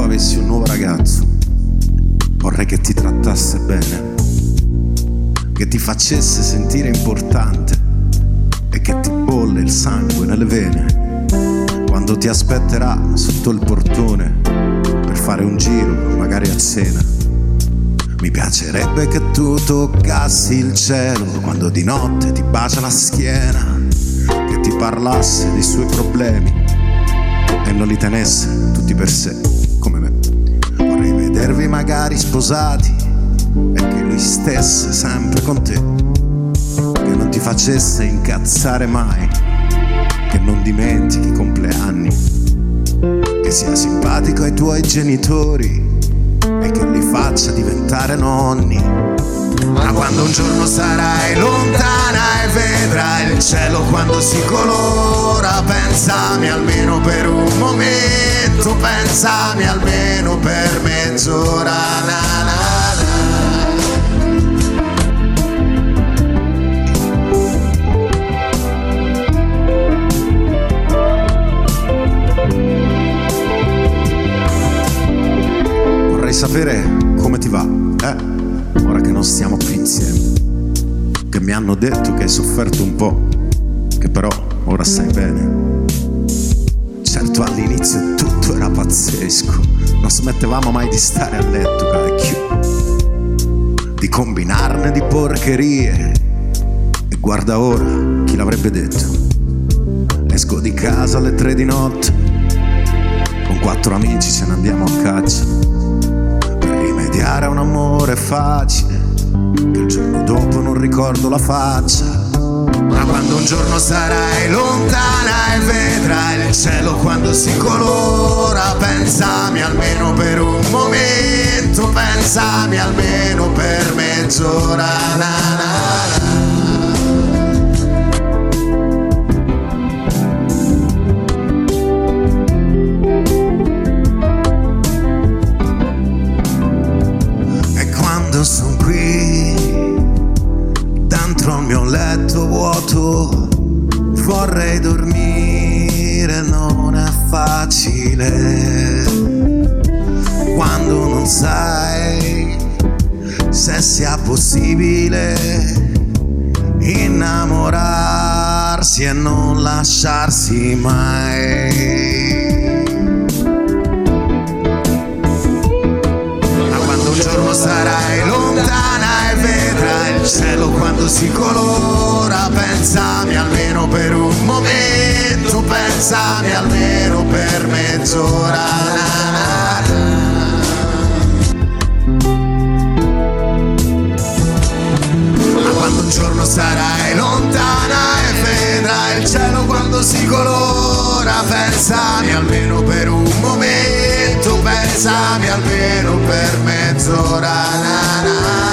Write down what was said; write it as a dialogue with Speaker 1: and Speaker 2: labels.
Speaker 1: avessi un nuovo ragazzo, vorrei che ti trattasse bene, che ti facesse sentire importante. E che ti bolle il sangue nelle vene. Quando ti aspetterà sotto il portone per fare un giro, magari a cena. Mi piacerebbe che tu toccassi il cielo quando di notte ti bacia la schiena, che ti parlasse dei suoi problemi e non li tenesse tutti per sé, come me. Vorrei vedervi magari sposati e che lui stesse sempre con te, che non ti facesse incazzare mai, che non dimentichi i compleanni, che sia simpatico ai tuoi genitori e che li faccia diventare nonni. Ma quando un giorno sarai lontana e vedrai il cielo quando si colora, pensami almeno per un momento, pensami almeno per mezz'ora. Na, na, sapere come ti va, eh? Ora che non stiamo più insieme. Che mi hanno detto che hai sofferto un po', che però ora stai bene. Certo all'inizio tutto era pazzesco, non smettevamo mai di stare a letto, cacchio. Di combinarne di porcherie. E guarda ora, chi l'avrebbe detto? Esco di casa alle tre di notte, con quattro amici ce ne andiamo a caccia rimediare a un amore facile che il giorno dopo non ricordo la faccia ma quando un giorno sarai lontana e vedrai il cielo quando si colora pensami almeno per un momento pensami almeno per mezz'ora na, na. Dentro il mio letto vuoto, vorrei dormire, non è facile. Quando non sai se sia possibile innamorarsi e non lasciarsi mai. Si colora, pensami almeno per un momento, pensami almeno per mezz'ora. Na, na, na. Quando un giorno sarai lontana e vedrai il cielo quando si colora, pensami almeno per un momento, pensami almeno per mezz'ora. Na, na,